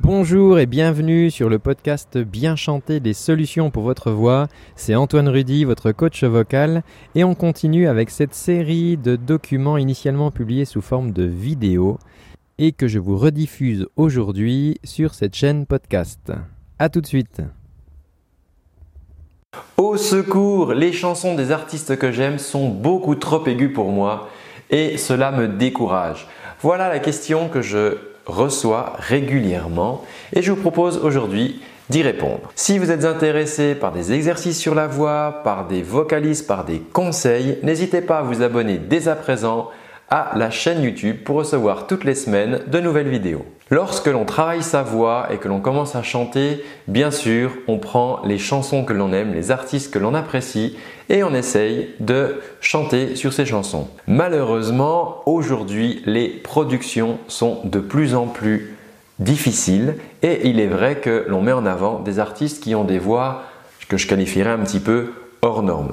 Bonjour et bienvenue sur le podcast Bien chanter des solutions pour votre voix. C'est Antoine Rudy, votre coach vocal, et on continue avec cette série de documents initialement publiés sous forme de vidéo et que je vous rediffuse aujourd'hui sur cette chaîne podcast. A tout de suite. Au secours, les chansons des artistes que j'aime sont beaucoup trop aiguës pour moi et cela me décourage. Voilà la question que je reçoit régulièrement et je vous propose aujourd'hui d'y répondre. Si vous êtes intéressé par des exercices sur la voix, par des vocalistes, par des conseils, n'hésitez pas à vous abonner dès à présent à la chaîne YouTube pour recevoir toutes les semaines de nouvelles vidéos. Lorsque l'on travaille sa voix et que l'on commence à chanter, bien sûr, on prend les chansons que l'on aime, les artistes que l'on apprécie et on essaye de chanter sur ces chansons. Malheureusement, aujourd'hui, les productions sont de plus en plus difficiles et il est vrai que l'on met en avant des artistes qui ont des voix que je qualifierais un petit peu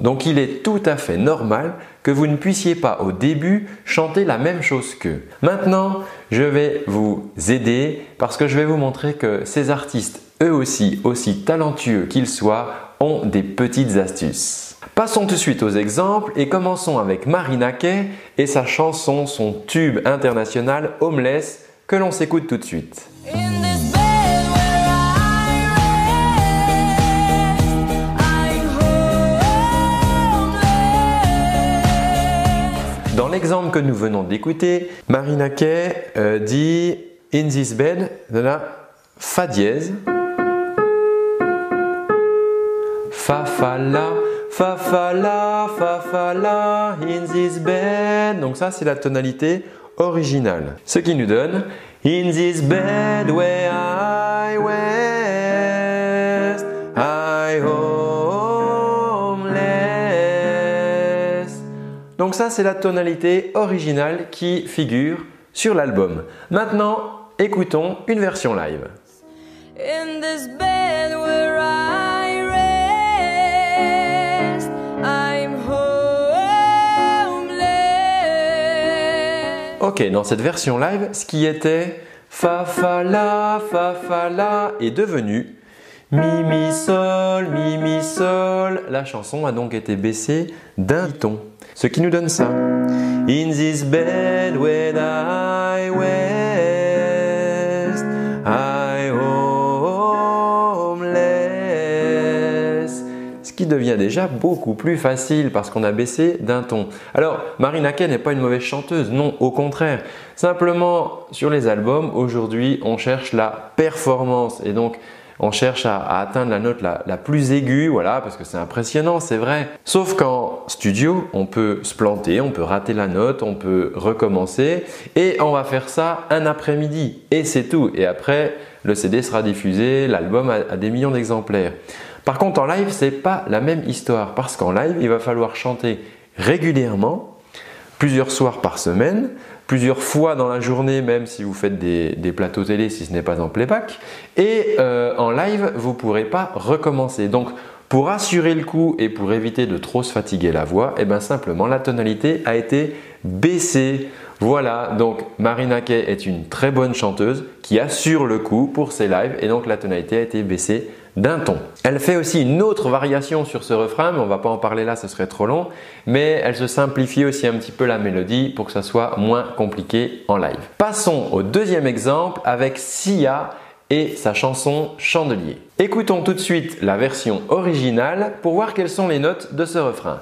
Donc il est tout à fait normal que vous ne puissiez pas au début chanter la même chose qu'eux. Maintenant, je vais vous aider parce que je vais vous montrer que ces artistes, eux aussi, aussi talentueux qu'ils soient, ont des petites astuces. Passons tout de suite aux exemples et commençons avec Marina Kay et sa chanson, son tube international Homeless que l'on s'écoute tout de suite. Que nous venons d'écouter, Marina Kay euh, dit In this bed de la Fa dièse, Fa Fa La, Fa Fa La, Fa Fa La, in this bed. Donc ça c'est la tonalité originale. Ce qui nous donne In this bed where I rest, ça, c'est la tonalité originale qui figure sur l'album. Maintenant, écoutons une version live. Ok, dans cette version live, ce qui était Fa Fa La, Fa Fa La est devenu Mi Mi Sol, Mi Mi Sol. La chanson a donc été baissée d'un ton. Ce qui nous donne ça. In this bed when I rest, I homeless. Ce qui devient déjà beaucoup plus facile parce qu'on a baissé d'un ton. Alors, Marina Kay n'est pas une mauvaise chanteuse, non, au contraire. Simplement, sur les albums, aujourd'hui, on cherche la performance et donc on cherche à, atteindre la note la, plus aiguë, voilà, parce que c'est impressionnant, c'est vrai. Sauf qu'en studio, on peut se planter, on peut rater la note, on peut recommencer, et on va faire ça un après-midi, et c'est tout. Et après, le CD sera diffusé, l'album a, des millions d'exemplaires. Par contre, en live, c'est pas la même histoire, parce qu'en live, il va falloir chanter régulièrement, plusieurs soirs par semaine, plusieurs fois dans la journée, même si vous faites des, plateaux télé, si ce n'est pas en playback. Et euh, en live, vous ne pourrez pas recommencer. Donc, pour assurer le coup et pour éviter de trop se fatiguer la voix, eh bien simplement la tonalité a été baissée. Voilà, donc Marina Kay est une très bonne chanteuse qui assure le coup pour ses lives et donc la tonalité a été baissée d'un ton. Elle fait aussi une autre variation sur ce refrain, mais on va pas en parler là, ce serait trop long. Mais elle se simplifie aussi un petit peu la mélodie pour que ça soit moins compliqué en live. Passons au deuxième exemple avec Sia et sa chanson Chandelier. Écoutons tout de suite la version originale pour voir quelles sont les notes de ce refrain.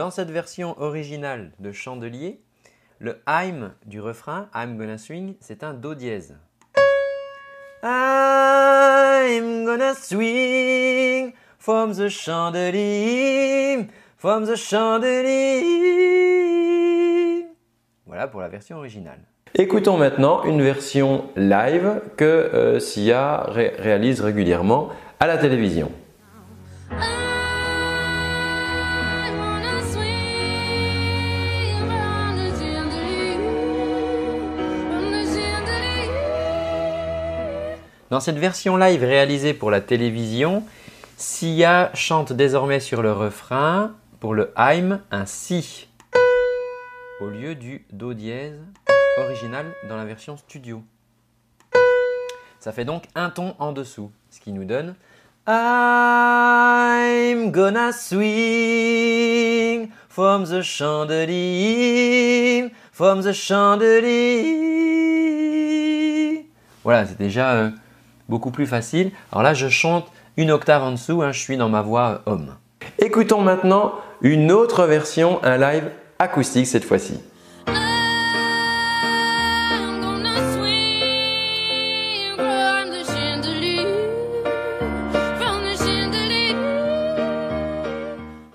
Dans cette version originale de Chandelier, le I'm du refrain, I'm gonna swing, c'est un Do dièse. I'm gonna swing from the chandelier, from the chandelier. Voilà pour la version originale. Écoutons maintenant une version live que euh, Sia réalise régulièrement à la télévision. Dans cette version live réalisée pour la télévision, Sia chante désormais sur le refrain pour le Heim un Si au lieu du Do dièse original dans la version studio. Ça fait donc un ton en dessous, ce qui nous donne I'm gonna swing from the chandelier, from the chandelier. Voilà, c'est déjà euh, beaucoup plus facile. Alors là, je chante une octave en dessous, hein, je suis dans ma voix euh, homme. Écoutons maintenant une autre version, un live acoustique cette fois-ci.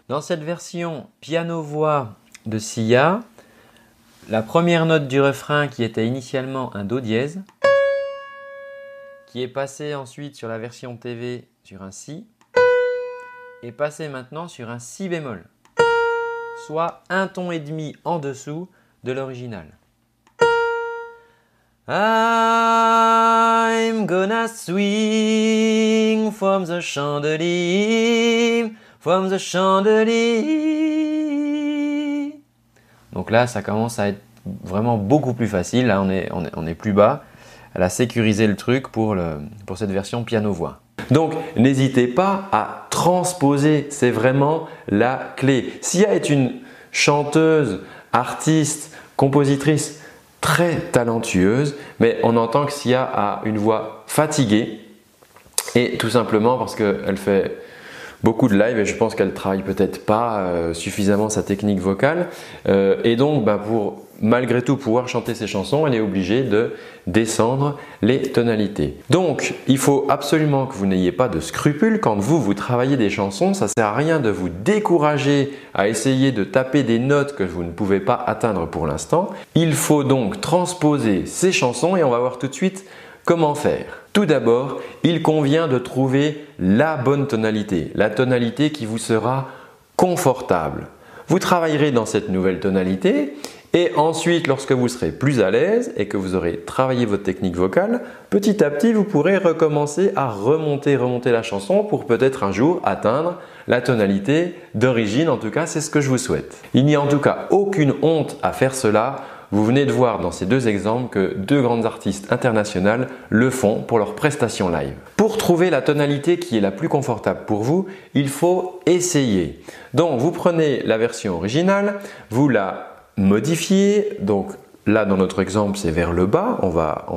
Dans cette version piano-voix de Sia, la première note du refrain qui était initialement un Do dièse, qui est passée ensuite sur la version TV sur un Si, est passée maintenant sur un Si bémol, soit un ton et demi en dessous de l'original. I'm gonna swing from the chandelier From the chandelier. Donc là, ça commence à être vraiment beaucoup plus facile. Là, on est, on est, plus bas. Elle a sécurisé le truc pour, cette version piano-voix. Donc, n'hésitez pas à transposer. C'est vraiment la clé. Sia est une chanteuse, artiste, compositrice très talentueuse, mais on entend que Sia a une voix fatiguée. Et tout simplement parce qu'elle fait beaucoup de live et je pense qu'elle travaille peut-être pas euh, suffisamment sa technique vocale. Euh, et donc, bah, pour malgré tout pouvoir chanter ses chansons, elle est obligée de descendre les tonalités. Donc, il faut absolument que vous n'ayez pas de scrupules quand vous, vous travaillez des chansons. Ça sert à rien de vous décourager à essayer de taper des notes que vous ne pouvez pas atteindre pour l'instant. Il faut donc transposer ces chansons et on va voir tout de suite Comment faire Tout d'abord, il convient de trouver la bonne tonalité, la tonalité qui vous sera confortable. Vous travaillerez dans cette nouvelle tonalité et ensuite, lorsque vous serez plus à l'aise et que vous aurez travaillé votre technique vocale, petit à petit, vous pourrez recommencer à remonter, remonter la chanson pour peut-être un jour atteindre la tonalité d'origine. En tout cas, c'est ce que je vous souhaite. Il n'y a en tout cas aucune honte à faire cela. Vous venez de voir dans ces deux exemples que deux grandes artistes internationales le font pour leurs prestations live. Pour trouver la tonalité qui est la plus confortable pour vous, il faut essayer. Donc vous prenez la version originale, vous la modifiez, donc Là, dans notre exemple, c'est vers le bas, on va,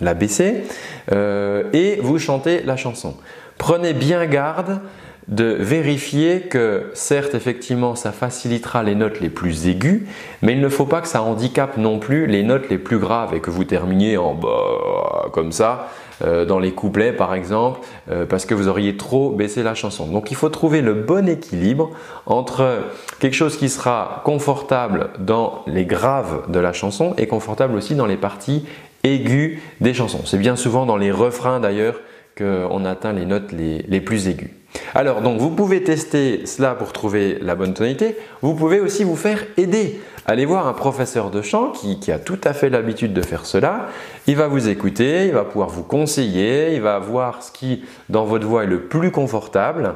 la, baisser, euh, et vous chantez la chanson. Prenez bien garde de vérifier que certes effectivement ça facilitera les notes les plus aiguës, mais il ne faut pas que ça handicape non plus les notes les plus graves et que vous terminiez en bas comme ça euh, dans les couplets par exemple euh, parce que vous auriez trop baissé la chanson. Donc il faut trouver le bon équilibre entre quelque chose qui sera confortable dans les graves de la chanson et confortable aussi dans les parties aiguës des chansons. C'est bien souvent dans les refrains d'ailleurs qu'on atteint les notes les plus aiguës. Alors, donc vous pouvez tester cela pour trouver la bonne tonalité. Vous pouvez aussi vous faire aider. Allez voir un professeur de chant qui, a tout à fait l'habitude de faire cela. Il va vous écouter, il va pouvoir vous conseiller, il va voir ce qui dans votre voix est le plus confortable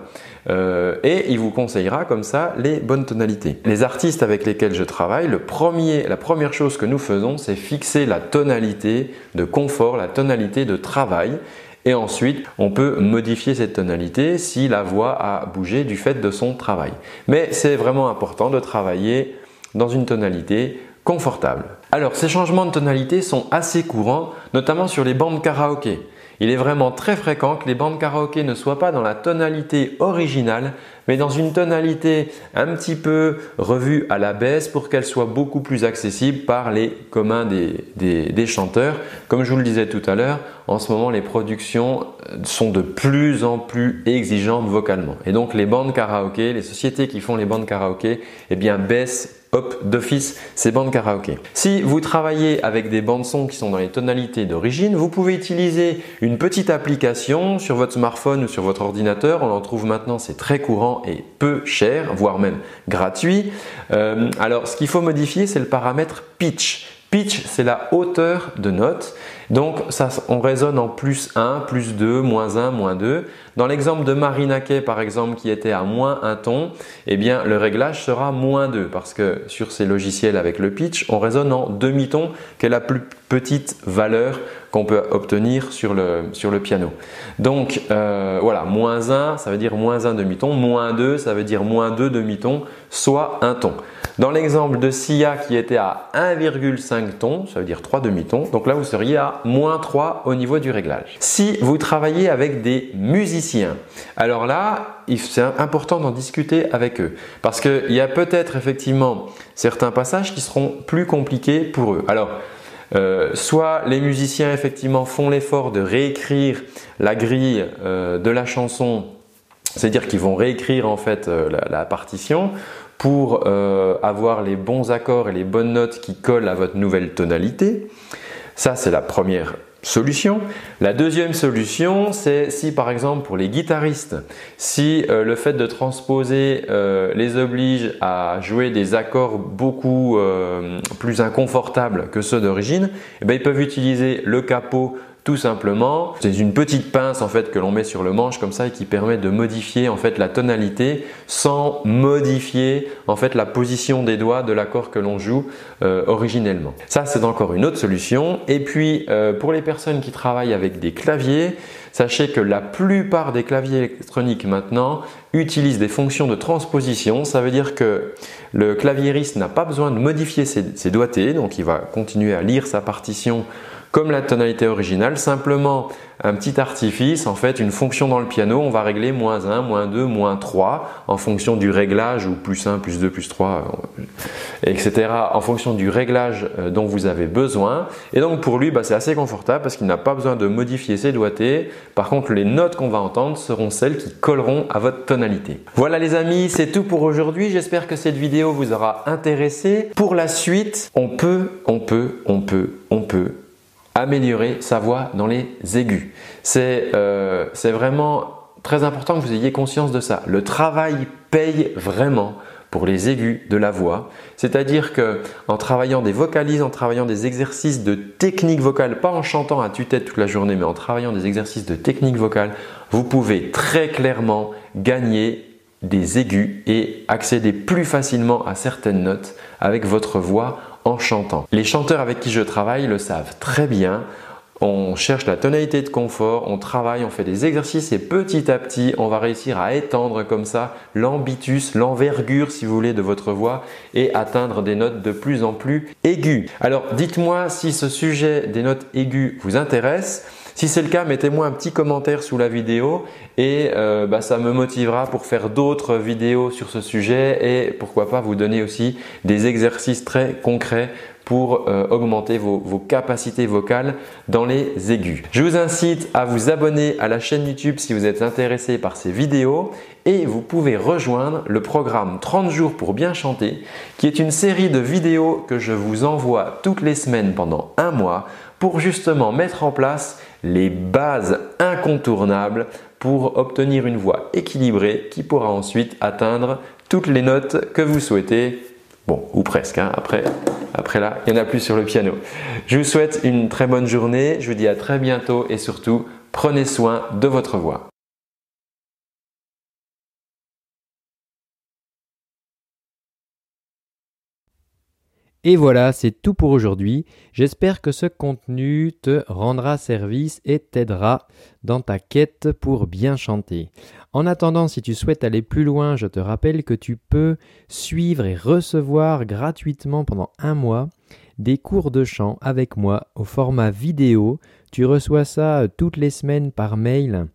euh, et il vous conseillera comme ça les bonnes tonalités. Les artistes avec lesquels je travaille, la première chose que nous faisons, c'est fixer la tonalité de confort, la tonalité de travail et ensuite, on peut modifier cette tonalité si la voix a bougé du fait de son travail. Mais c'est vraiment important de travailler dans une tonalité confortable. Alors, ces changements de tonalité sont assez courants, notamment sur les bandes karaoké. Il est vraiment très fréquent que les bandes karaoké ne soient pas dans la tonalité originale, mais dans une tonalité un petit peu revue à la baisse pour qu'elle soit beaucoup plus accessible par les communs des, chanteurs. Comme je vous le disais tout à l'heure, en ce moment les productions sont de plus en plus exigeantes vocalement. Et donc les bandes karaoké, les sociétés qui font les bandes karaoké, eh bien baissent hop, d'office ces bandes karaoké. Si vous travaillez avec des bandes son qui sont dans les tonalités d'origine, vous pouvez utiliser une petite application sur votre smartphone ou sur votre ordinateur. On en trouve maintenant, c'est très courant et peu cher, voire même gratuit. Euh, alors, ce qu'il faut modifier, c'est le paramètre pitch. Pitch, c'est la hauteur de note Donc on raisonne en plus 1, plus 2, moins 1, moins 2. Dans l'exemple de Marinaquet par exemple qui était à moins 1 ton, eh bien le réglage sera moins 2 parce que sur ces logiciels avec le pitch, on raisonne en demi-ton qui est la plus petite valeur qu'on peut obtenir sur le, sur le piano. Donc euh, voilà, moins 1 ça veut dire moins 1 demi-ton, moins 2 ça veut dire moins 2 demi-ton, soit 1 ton. Dans l'exemple de Sia qui était à 1,5 ton, ça veut dire 3 demi-tons, donc là vous seriez à moins 3 au niveau du réglage. Si vous travaillez avec des musiciens, alors là, c'est important d'en discuter avec eux parce qu'il y a peut-être effectivement certains passages qui seront plus compliqués pour eux. Alors, euh, soit les musiciens effectivement font l'effort de réécrire la grille euh, de la chanson, c'est-à-dire qu'ils vont réécrire en fait euh, la, partition, pour euh, avoir les bons accords et les bonnes notes qui collent à votre nouvelle tonalité. Ça, c'est la première solution. La deuxième solution, c'est si par exemple pour les guitaristes, si euh, le fait de transposer euh, les oblige à jouer des accords beaucoup plus inconfortables que ceux d'origine, eh ben, ils peuvent utiliser le capot tout simplement, c'est une petite pince en fait que l'on met sur le manche comme ça et qui permet de modifier en fait la tonalité sans modifier en fait la position des doigts de l'accord que l'on joue euh, originellement. Ça c'est encore une autre solution. Et puis euh, pour les personnes qui travaillent avec des claviers, sachez que la plupart des claviers électroniques maintenant utilisent des fonctions de transposition. Ça veut dire que le claviériste n'a pas besoin de modifier ses, ses doigtés, donc il va continuer à lire sa partition comme la tonalité originale, simplement un petit artifice, en fait une fonction dans le piano, on va régler moins 1, moins 2, moins 3 en fonction du réglage ou plus 1, plus 2, plus 3, etc. en fonction du réglage euh, dont vous avez besoin. Et donc pour lui, bah, c'est assez confortable parce qu'il n'a pas besoin de modifier ses doigtés. Par contre, les notes qu'on va entendre seront celles qui colleront à votre tonalité. Voilà les amis, c'est tout pour aujourd'hui. J'espère que cette vidéo vous aura intéressé. Pour la suite, on peut, on peut, on peut, on peut améliorer sa voix dans les aigus. Euh, c'est vraiment très important que vous ayez conscience de ça. Le travail paye vraiment pour les aigus de la voix. C'est-à-dire que en travaillant des vocalises, en travaillant des exercices de technique vocale, pas en chantant à tue-tête toute la journée, mais en travaillant des exercices de technique vocale, vous pouvez très clairement gagner des aigus et accéder plus facilement à certaines notes avec votre voix en chantant. Les chanteurs avec qui je travaille le savent très bien. On cherche la tonalité de confort, on travaille, on fait des exercices et petit à petit, on va réussir à étendre comme ça l'ambitus, l'envergure si vous voulez de votre voix et atteindre des notes de plus en plus aiguës. Alors dites-moi si ce sujet des notes aiguës vous intéresse. Si c'est le cas, mettez-moi un petit commentaire sous la vidéo et euh, bah, ça me motivera pour faire d'autres vidéos sur ce sujet et pourquoi pas vous donner aussi des exercices très concrets pour euh, augmenter vos, vos, capacités vocales dans les aigus. Je vous incite à vous abonner à la chaîne YouTube si vous êtes intéressé par ces vidéos et vous pouvez rejoindre le programme 30 jours pour bien chanter qui est une série de vidéos que je vous envoie toutes les semaines pendant un mois pour justement mettre en place les bases incontournables pour obtenir une voix équilibrée qui pourra ensuite atteindre toutes les notes que vous souhaitez. Bon, ou presque. Hein. Après, après là, il n'y en a plus sur le piano. Je vous souhaite une très bonne journée. Je vous dis à très bientôt et surtout, prenez soin de votre voix. Et voilà, c'est tout pour aujourd'hui. J'espère que ce contenu te rendra service et t'aidera dans ta quête pour bien chanter. En attendant, si tu souhaites aller plus loin, je te rappelle que tu peux suivre et recevoir gratuitement pendant un mois des cours de chant avec moi au format vidéo. Tu reçois ça toutes les semaines par mail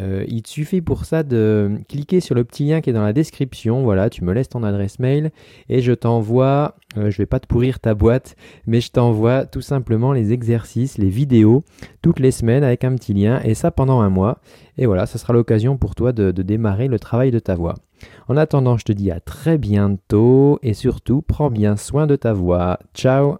euh, il te suffit pour ça de cliquer sur le petit lien qui est dans la description. Voilà, tu me laisses ton adresse mail et je t'envoie, euh, je vais pas te pourrir ta boîte, mais je t'envoie tout simplement les exercices, les vidéos toutes les semaines avec un petit lien et ça pendant un mois. Et voilà, ça sera l'occasion pour toi de démarrer le travail de ta voix. En attendant, je te dis à très bientôt et surtout, prends bien soin de ta voix. Ciao